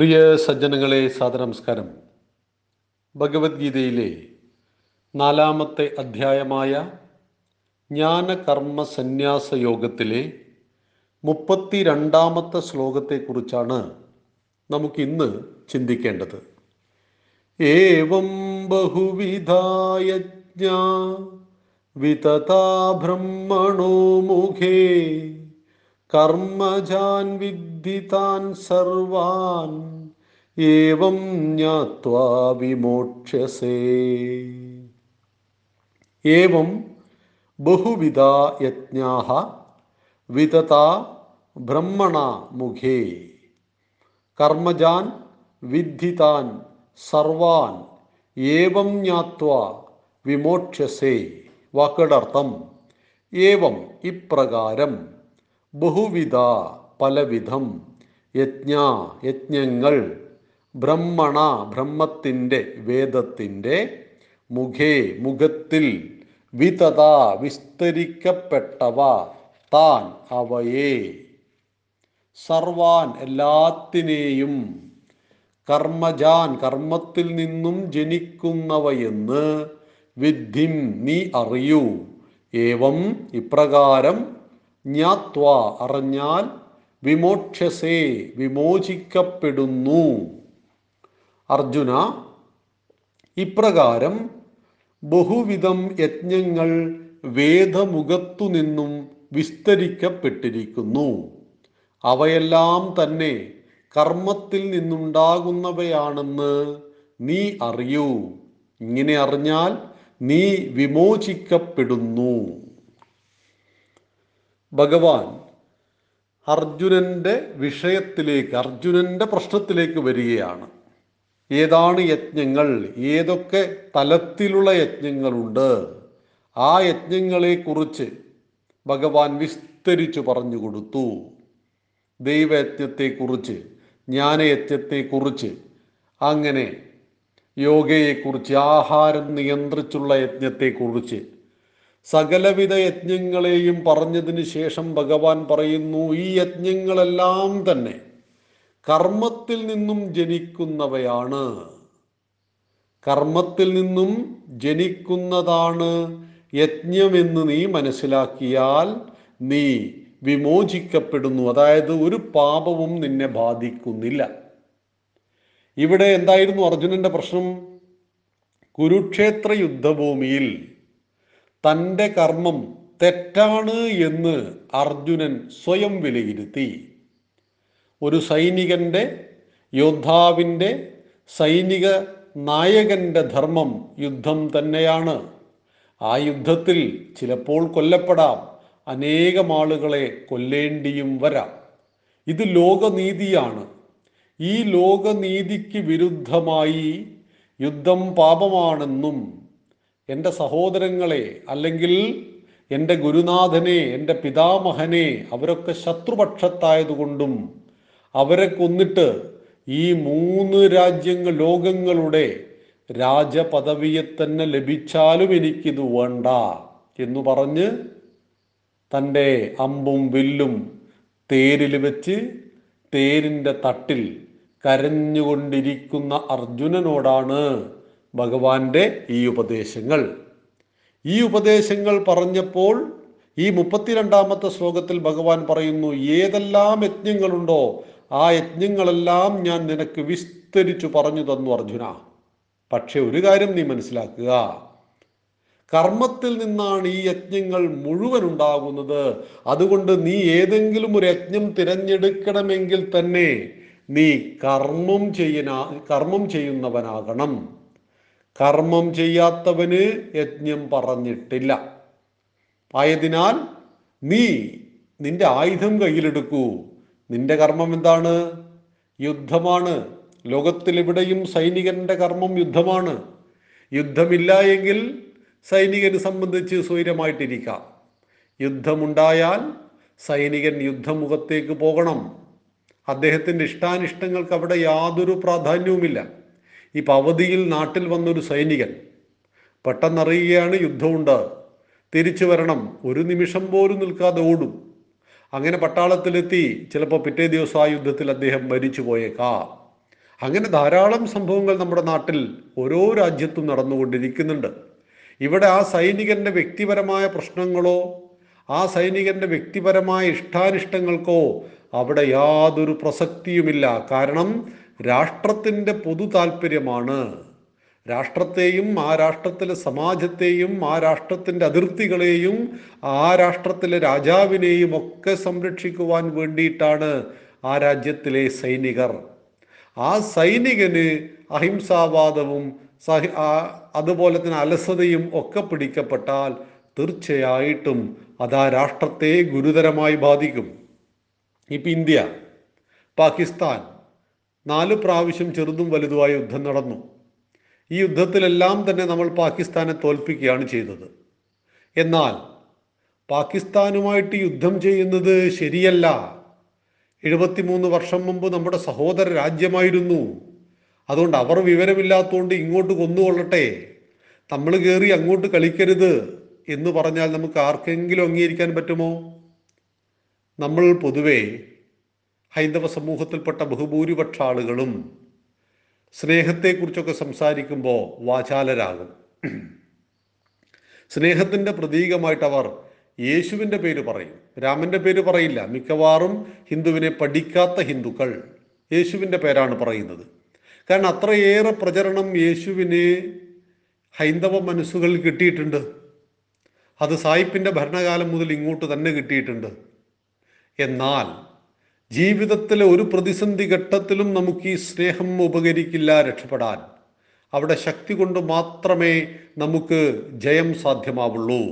പ്രിയ സജ്ജനങ്ങളെ സാദനമസ്കാരം ഭഗവത്ഗീതയിലെ നാലാമത്തെ അധ്യായമായ ജ്ഞാനകർമ്മ സന്യാസ യോഗത്തിലെ മുപ്പത്തി രണ്ടാമത്തെ ശ്ലോകത്തെക്കുറിച്ചാണ് നമുക്കിന്ന് ചിന്തിക്കേണ്ടത്. ഏവം ബഹുവിധായജ്ഞ വിതഥാ ബ്രഹ്മണോ മുഖേ കർമ്മജാൻ വിദ്ധിതാൻ സർവാൻ ഏവം ജ്ഞാത്വാ വിമോക്ഷ്യസേ. ഏവം ബഹുവിധ യജ്ഞാഹ വിതത ബ്രഹ്മണ മുഖേ. കർമ്മജാൻ വിദ്ധിതാൻ സർവാൻ ഏവം ജ്ഞാത്വ വിമോക്ഷ്യസേ. വാക്കുകളുടെ ഏവം ഇപ്രകാരം ബഹുവിധ പലവിധം യജ്ഞ യജ്ഞങ്ങൾ ബ്രഹ്മണ ബ്രഹ്മത്തിന്റെ വേദത്തിന്റെ മുഖേ മുഖത്തിൽ വിതത വിസ്തരിക്കപ്പെട്ടവ താൻ അവയെ. സർവാൻ എല്ലാത്തിനെയും കർമ്മജാൻ കർമ്മത്തിൽ നിന്നും ജനിക്കുന്നവയെന്ന് വിദ്ധിം നീ അറിയൂ. ഏവം ഇപ്രകാരം ജ്ഞാത്വ അറിഞ്ഞാൽ വിമോക്ഷസേ വിമോചിക്കപ്പെടുന്നു. അർജുന ഇപ്രകാരം ബഹുവിധം യജ്ഞങ്ങൾ വേദമുഖത്തു നിന്നും വിസ്തരിക്കപ്പെട്ടിരിക്കുന്നു. അവയെല്ലാം തന്നെ കർമ്മത്തിൽ നിന്നുണ്ടാകുന്നവയാണെന്ന് നീ അറിയൂ. ഇങ്ങനെ അറിഞ്ഞാൽ നീ വിമോചിക്കപ്പെടുന്നു. ഭഗവാൻ അർജുനന്റെ വിഷയത്തിലേക്ക് അർജുനന്റെ പ്രശ്നത്തിലേക്ക് വരികയാണ്. ഏതാണ് യജ്ഞങ്ങൾ? ഏതൊക്കെ തലത്തിലുള്ള യജ്ഞങ്ങളുണ്ട്? ആ യജ്ഞങ്ങളെ കുറിച്ച് ഭഗവാൻ വിസ്തരിച്ചു പറഞ്ഞു കൊടുത്തു. ദൈവയജ്ഞത്തെക്കുറിച്ച് ജ്ഞാനയജ്ഞത്തെക്കുറിച്ച് അങ്ങനെ യോഗയെക്കുറിച്ച് ആഹാരം നിയന്ത്രിച്ചുള്ള യജ്ഞത്തെക്കുറിച്ച് സകലവിധ യജ്ഞങ്ങളെയും പറഞ്ഞതിന് ശേഷം ഭഗവാൻ പറയുന്നു ഈ യജ്ഞങ്ങളെല്ലാം തന്നെ കർമ്മത്തിൽ നിന്നും ജനിക്കുന്നവയാണ്. കർമ്മത്തിൽ നിന്നും ജനിക്കുന്നതാണ് യജ്ഞമെന്ന് നീ മനസ്സിലാക്കിയാൽ നീ വിമോചിക്കപ്പെടുന്നു. അതായത് ഒരു പാപവും നിന്നെ ബാധിക്കുന്നില്ല. ഇവിടെ എന്തായിരുന്നു അർജുനന്റെ പ്രശ്നം? കുരുക്ഷേത്ര യുദ്ധഭൂമിയിൽ തന്റെ കർമ്മം തെറ്റാണ് എന്ന് അർജുനൻ സ്വയം വിലയിരുത്തി. ഒരു സൈനികന്റെ യോദ്ധാവിന്റെ സൈനിക നായകന്റെ ധർമ്മം യുദ്ധം തന്നെയാണ്. ആ യുദ്ധത്തിൽ ചിലപ്പോൾ കൊല്ലപ്പെടാം. അനേകം ആളുകളെ കൊല്ലേണ്ടിയും വരാം. ഇത് ലോകനീതിയാണ്. ഈ ലോകനീതിക്ക് വിരുദ്ധമായി യുദ്ധം പാപമാണെന്നും എന്റെ സഹോദരങ്ങളെ അല്ലെങ്കിൽ എന്റെ ഗുരുനാഥനെ എന്റെ പിതാമഹനെ അവരൊക്കെ ശത്രുപക്ഷത്തായതുകൊണ്ടും അവരെ കൊന്നിട്ട് ഈ മൂന്ന് രാജ്യങ്ങൾ ലോകങ്ങളുടെ രാജപദവിയെ തന്നെ ലഭിച്ചാലും എനിക്കിത് വേണ്ട എന്ന് പറഞ്ഞ് തന്റെ അമ്പും വില്ലും തേരിൽ വെച്ച് തേരിന്റെ തട്ടിൽ കരഞ്ഞുകൊണ്ടിരിക്കുന്ന അർജുനനോടാണ് ഭഗവാന്റെ ഈ ഉപദേശങ്ങൾ. ഈ ഉപദേശങ്ങൾ പറഞ്ഞപ്പോൾ ഈ മുപ്പത്തിരണ്ടാമത്തെ ശ്ലോകത്തിൽ ഭഗവാൻ പറയുന്നു ഏതെല്ലാം യജ്ഞങ്ങളുണ്ടോ ആ യജ്ഞങ്ങളെല്ലാം ഞാൻ നിനക്ക് വിസ്തരിച്ചു പറഞ്ഞു തന്നു അർജുന. പക്ഷെ ഒരു കാര്യം നീ മനസ്സിലാക്കുക. കർമ്മത്തിൽ നിന്നാണ് ഈ യജ്ഞങ്ങൾ മുഴുവൻ ഉണ്ടാകുന്നത്. അതുകൊണ്ട് നീ ഏതെങ്കിലും ഒരു യജ്ഞം തിരഞ്ഞെടുക്കണമെങ്കിൽ തന്നെ നീ കർമ്മം ചെയ്യുന്ന കർമ്മം ചെയ്യുന്നവനാകണം. കർമ്മം ചെയ്യാത്തവന് യജ്ഞം പറഞ്ഞിട്ടില്ല. ആയതിനാൽ നീ നിന്റെ ആയുധം കയ്യിലെടുക്കൂ. നിന്റെ കർമ്മം എന്താണ്? യുദ്ധമാണ്. ലോകത്തിലെവിടെയും സൈനികന്റെ കർമ്മം യുദ്ധമാണ്. യുദ്ധമില്ല എങ്കിൽ സൈനികനെ സംബന്ധിച്ച് സ്വൈരമായിട്ടിരിക്കാം. യുദ്ധമുണ്ടായാൽ സൈനികൻ യുദ്ധമുഖത്തേക്ക് പോകണം. അദ്ദേഹത്തിന്റെ ഇഷ്ടാനിഷ്ടങ്ങൾക്ക് അവിടെ യാതൊരു പ്രാധാന്യവുമില്ല. ഇപ്പം അവധിയിൽ നാട്ടിൽ വന്നൊരു സൈനികൻ. പെട്ടെന്നറിയുകയാണ് യുദ്ധമുണ്ട്. തിരിച്ചു വരണം. ഒരു നിമിഷം പോലും നിൽക്കാതെ ഓടും. അങ്ങനെ പട്ടാളത്തിലെത്തി. ചിലപ്പോൾ പിറ്റേ ദിവസം ആ യുദ്ധത്തിൽ അദ്ദേഹം മരിച്ചു പോയേക്കാം. അങ്ങനെ ധാരാളം സംഭവങ്ങൾ നമ്മുടെ നാട്ടിൽ ഓരോ രാജ്യത്തും നടന്നുകൊണ്ടിരിക്കുന്നുണ്ട്. ഇവിടെ ആ സൈനികന്റെ വ്യക്തിപരമായ പ്രശ്നങ്ങളോ ആ സൈനികന്റെ വ്യക്തിപരമായ ഇഷ്ടാനിഷ്ടങ്ങൾക്കോ അവിടെ യാതൊരു പ്രസക്തിയുമില്ല. കാരണം രാഷ്ട്രത്തിന്റെ പൊതു താല്പര്യമാണ്. രാഷ്ട്രത്തെയും ആ രാഷ്ട്രത്തിലെ സമാജത്തെയും ആ രാഷ്ട്രത്തിന്റെ അതിർത്തികളെയും ആ രാഷ്ട്രത്തിലെ രാജാവിനെയും ഒക്കെ സംരക്ഷിക്കുവാൻ വേണ്ടിയിട്ടാണ് ആ രാജ്യത്തിലെ സൈനികർ. ആ സൈനികന് അഹിംസാവാദവും സഹി അതുപോലെ തന്നെ അലസതയും ഒക്കെ പിടിക്കപ്പെട്ടാൽ തീർച്ചയായിട്ടും അത് ആ രാഷ്ട്രത്തെ ഗുരുതരമായി ബാധിക്കും. ഇപ്പം ഇന്ത്യ പാകിസ്ഥാൻ നാല് പ്രാവശ്യം ചെറുതും വലുതുമായ യുദ്ധം നടന്നു. ഈ യുദ്ധത്തിലെല്ലാം തന്നെ നമ്മൾ പാകിസ്ഥാനെ തോൽപ്പിക്കുകയാണ് ചെയ്തത്. എന്നാൽ പാകിസ്ഥാനുമായിട്ട് യുദ്ധം ചെയ്യുന്നത് ശരിയല്ല. എഴുപത്തിമൂന്ന് വർഷം മുമ്പ് നമ്മുടെ സഹോദര രാജ്യമായിരുന്നു. അതുകൊണ്ട് അവർ വിവരമില്ലാത്തതുകൊണ്ട് ഇങ്ങോട്ട് കൊന്നുകൊള്ളട്ടെ. നമ്മൾ കയറി അങ്ങോട്ട് കളിക്കരുത് എന്ന് പറഞ്ഞാൽ നമുക്ക് ആർക്കെങ്കിലും അംഗീകരിക്കാൻ പറ്റുമോ? നമ്മൾ പൊതുവെ ഹൈന്ദവ സമൂഹത്തിൽപ്പെട്ട ബഹുഭൂരിപക്ഷ ആളുകളും സ്നേഹത്തെക്കുറിച്ചൊക്കെ സംസാരിക്കുമ്പോൾ വാചാലരാകും. സ്നേഹത്തിന്റെ പ്രതീകമായിട്ട് അവർ യേശുവിന്റെ പേര് പറയും. രാമന്റെ പേര് പറയില്ല. മിക്കവാറും ഹിന്ദുവിനെ പഠിക്കാത്ത ഹിന്ദുക്കൾ യേശുവിന്റെ പേരാണ് പറയുന്നത്. കാരണം അത്രയേറെ പ്രചരണം യേശുവിന് ഹൈന്ദവ മനസ്സുകളിൽ കിട്ടിയിട്ടുണ്ട്. അത് സായിപ്പിന്റെ ഭരണകാലം മുതൽ ഇങ്ങോട്ട് തന്നെ കിട്ടിയിട്ടുണ്ട്. എന്നാൽ ജീവിതത്തിലെ ഒരു പ്രതിസന്ധി ഘട്ടത്തിലും നമുക്ക് ഈ സ്നേഹം ഉപകരിക്കില്ല രക്ഷപ്പെടാൻ. അവിടെ ശക്തി കൊണ്ട് മാത്രമേ നമുക്ക് ജയം സാധ്യമാവുള്ളൂ.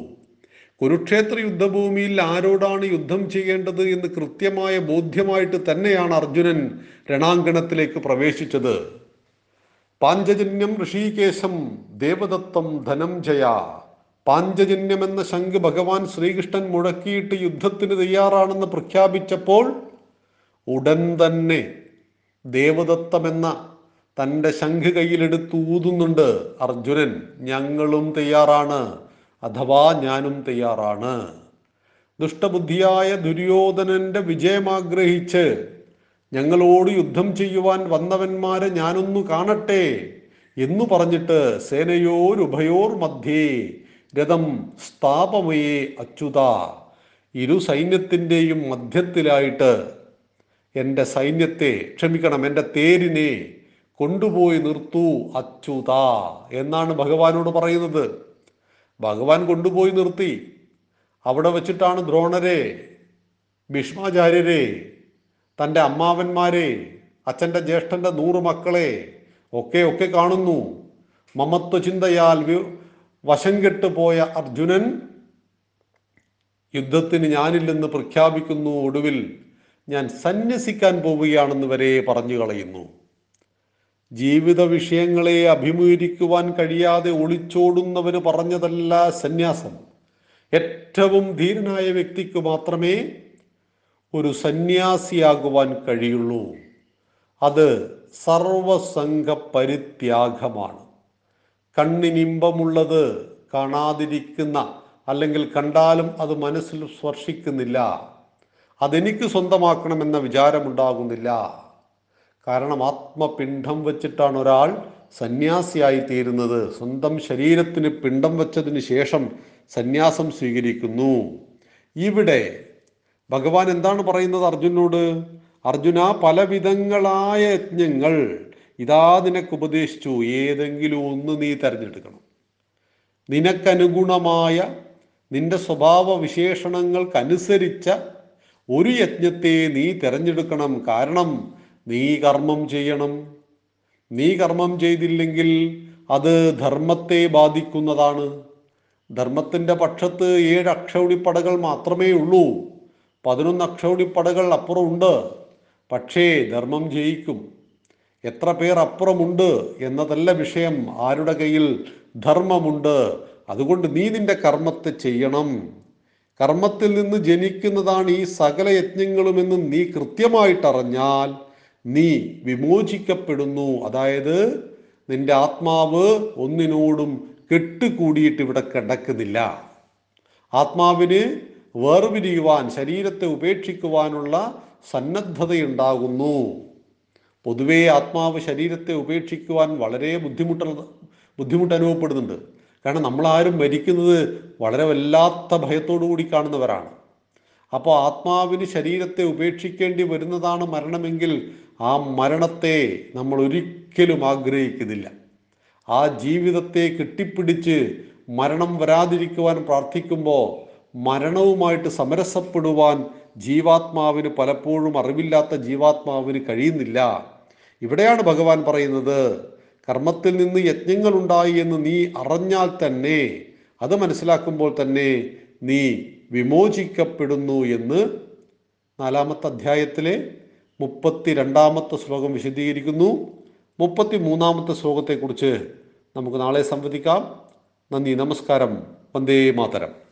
കുരുക്ഷേത്ര യുദ്ധഭൂമിയിൽ ആരോടാണ് യുദ്ധം ചെയ്യേണ്ടത് എന്ന് കൃത്യമായ ബോധ്യമായിട്ട് തന്നെയാണ് അർജുനൻ രണാങ്കണത്തിലേക്ക് പ്രവേശിച്ചത്. പാഞ്ചജന്യം ഋഷികേശം ദേവദത്തം ധനംജയ പാഞ്ചജന്യം എന്ന ശംഖ് ഭഗവാൻ ശ്രീകൃഷ്ണൻ മുഴക്കിയിട്ട് യുദ്ധത്തിന് തയ്യാറാണെന്ന് പ്രഖ്യാപിച്ചപ്പോൾ ഉടൻ തന്നെ ദേവദത്തമെന്ന തന്റെ ശംഖ് കയ്യിലെടുത്ത് ഊതുന്നുണ്ട് അർജുനൻ. ഞങ്ങളും തയ്യാറാണ്. അഥവാ ഞാനും തയ്യാറാണ്. ദുഷ്ടബുദ്ധിയായ ദുര്യോധനന്റെ വിജയമാഗ്രഹിച്ച് ഞങ്ങളോട് യുദ്ധം ചെയ്യുവാൻ വന്നവന്മാരെ ഞാനൊന്നു കാണട്ടെ എന്നു പറഞ്ഞിട്ട് സേനയോരുഭയോർ മധ്യേ രഥം സ്ഥാപമയേ അച്യുത. ഇരു സൈന്യത്തിന്റെയും മധ്യത്തിലായിട്ട് എന്റെ സൈന്യത്തെ ക്ഷമിക്കണം എന്റെ തേരിനെ കൊണ്ടുപോയി നിർത്തൂ അച്യുത എന്നാണ് ഭഗവാനോട് പറയുന്നത്. ഭഗവാൻ കൊണ്ടുപോയി നിർത്തി. അവിടെ വച്ചിട്ടാണ് ദ്രോണരെ ഭീഷ്മാചാര്യരെ തന്റെ അമ്മാവന്മാരെ അച്ഛന്റെ ജ്യേഷ്ഠന്റെ നൂറ് മക്കളെ ഒക്കെ ഒക്കെ കാണുന്നു. മമത്വ ചിന്തയാൽ വശം കെട്ടുപോയ അർജുനൻ യുദ്ധത്തിന് ഞാനില്ലെന്ന് പ്രഖ്യാപിക്കുന്നു ഒടുവിൽ. ഞാൻ സന്യസിക്കാൻ പോവുകയാണെന്ന് വരെ പറഞ്ഞു കളയുന്നു. ജീവിത വിഷയങ്ങളെ അഭിമുഖീകരിക്കുവാൻ കഴിയാതെ ഒളിച്ചോടുന്നവന് പറഞ്ഞതല്ല സന്യാസം. ഏറ്റവും ധീരനായ വ്യക്തിക്ക് മാത്രമേ ഒരു സന്യാസിയാകുവാൻ കഴിയുള്ളൂ. അത് സർവസംഘ പരിത്യാഗമാണ് കണ്ണിനിമ്പമുള്ളത് കാണാതിരിക്കുന്ന അല്ലെങ്കിൽ കണ്ടാലും അത് മനസ്സിൽ സ്പർശിക്കുന്നില്ല. അതെനിക്ക് സ്വന്തമാക്കണമെന്ന വിചാരമുണ്ടാകുന്നില്ല. കാരണം ആത്മപിണ്ഡം വച്ചിട്ടാണ് ഒരാൾ സന്യാസിയായി തീരുന്നത്. സ്വന്തം ശരീരത്തിന് പിണ്ഡം വെച്ചതിന് ശേഷം സന്യാസം സ്വീകരിക്കുന്നു. ഇവിടെ ഭഗവാൻ എന്താണ് പറയുന്നത് അർജുനോട് അർജുന പലവിധങ്ങളായ യജ്ഞങ്ങൾ ഇതാ നിനക്ക് ഉപദേശിച്ചു. ഏതെങ്കിലും ഒന്ന് നീ തിരഞ്ഞെടുക്കണം. നിനക്കനുഗുണമായ നിന്റെ സ്വഭാവ വിശേഷണങ്ങൾക്കനുസരിച്ച ഒരു യജ്ഞത്തെ നീ തിരഞ്ഞെടുക്കണം കാരണം നീ കർമ്മം ചെയ്യണം. നീ കർമ്മം ചെയ്തില്ലെങ്കിൽ അത് ധർമ്മത്തെ ബാധിക്കുന്നതാണ്. ധർമ്മത്തിന്റെ പക്ഷത്ത് ഏഴ് അക്ഷൗടിപ്പടകൾ മാത്രമേ ഉള്ളൂ. പതിനൊന്ന് അക്ഷൗടിപ്പടകൾ അപ്പുറമുണ്ട്. പക്ഷേ ധർമ്മം ജയിക്കും. എത്ര പേർ അപ്പുറമുണ്ട് എന്നതല്ല വിഷയം. ആരുടെ കയ്യിൽ ധർമ്മമുണ്ട്? അതുകൊണ്ട് നീ നിന്റെ കർമ്മത്തെ ചെയ്യണം. കർമ്മത്തിൽ നിന്ന് ജനിക്കുന്നതാണ് ഈ സകല യജ്ഞങ്ങളുമെന്ന് നീ കൃത്യമായിട്ടറിഞ്ഞാൽ നീ വിമോചിക്കപ്പെടുന്നു. അതായത് നിന്റെ ആത്മാവ് ഒന്നിനോടും കെട്ടുകൂടിയിട്ട് ഇവിടെ കിടക്കുന്നില്ല. ആത്മാവിന് വേർപിരിയുവാൻ ശരീരത്തെ ഉപേക്ഷിക്കുവാനുള്ള സന്നദ്ധതയുണ്ടാകുന്നു. പൊതുവേ ആത്മാവ് ശരീരത്തെ ഉപേക്ഷിക്കുവാൻ വളരെ ബുദ്ധിമുട്ടുള്ള ബുദ്ധിമുട്ട് അനുഭവപ്പെടുന്നുണ്ട്. കാരണം നമ്മളാരും മരിക്കുന്നത് വളരെ വല്ലാത്ത ഭയത്തോടു കൂടി കാണുന്നവരാണ്. അപ്പോൾ ആത്മാവിന് ശരീരത്തെ ഉപേക്ഷിക്കേണ്ടി വരുന്നതാണ് മരണമെങ്കിൽ ആ മരണത്തെ നമ്മൾ ഒരിക്കലും ആഗ്രഹിക്കുന്നില്ല. ആ ജീവിതത്തെ കെട്ടിപ്പിടിച്ച് മരണം വരാതിരിക്കുവാൻ പ്രാർത്ഥിക്കുമ്പോൾ മരണവുമായിട്ട് സമരസപ്പെടുവാൻ ജീവാത്മാവിന് പലപ്പോഴും അറിവില്ലാത്ത ജീവാത്മാവിന് കഴിയുന്നില്ല. ഇവിടെയാണ് ഭഗവാൻ പറയുന്നത് കർമ്മത്തിൽ നിന്ന് യജ്ഞങ്ങൾ ഉണ്ടായി എന്ന് നീ അറിഞ്ഞാൽ തന്നെ അത് മനസ്സിലാക്കുമ്പോൾ തന്നെ നീ വിമോചിക്കപ്പെടുന്നു എന്ന് നാലാമത്തെ അധ്യായത്തിലെ മുപ്പത്തി രണ്ടാമത്തെ ശ്ലോകം വിശദീകരിക്കുന്നു. മുപ്പത്തി മൂന്നാമത്തെ ശ്ലോകത്തെക്കുറിച്ച് നമുക്ക് നാളെ സംവദിക്കാം. നന്ദി നമസ്കാരം. വന്ദേ മാതരം.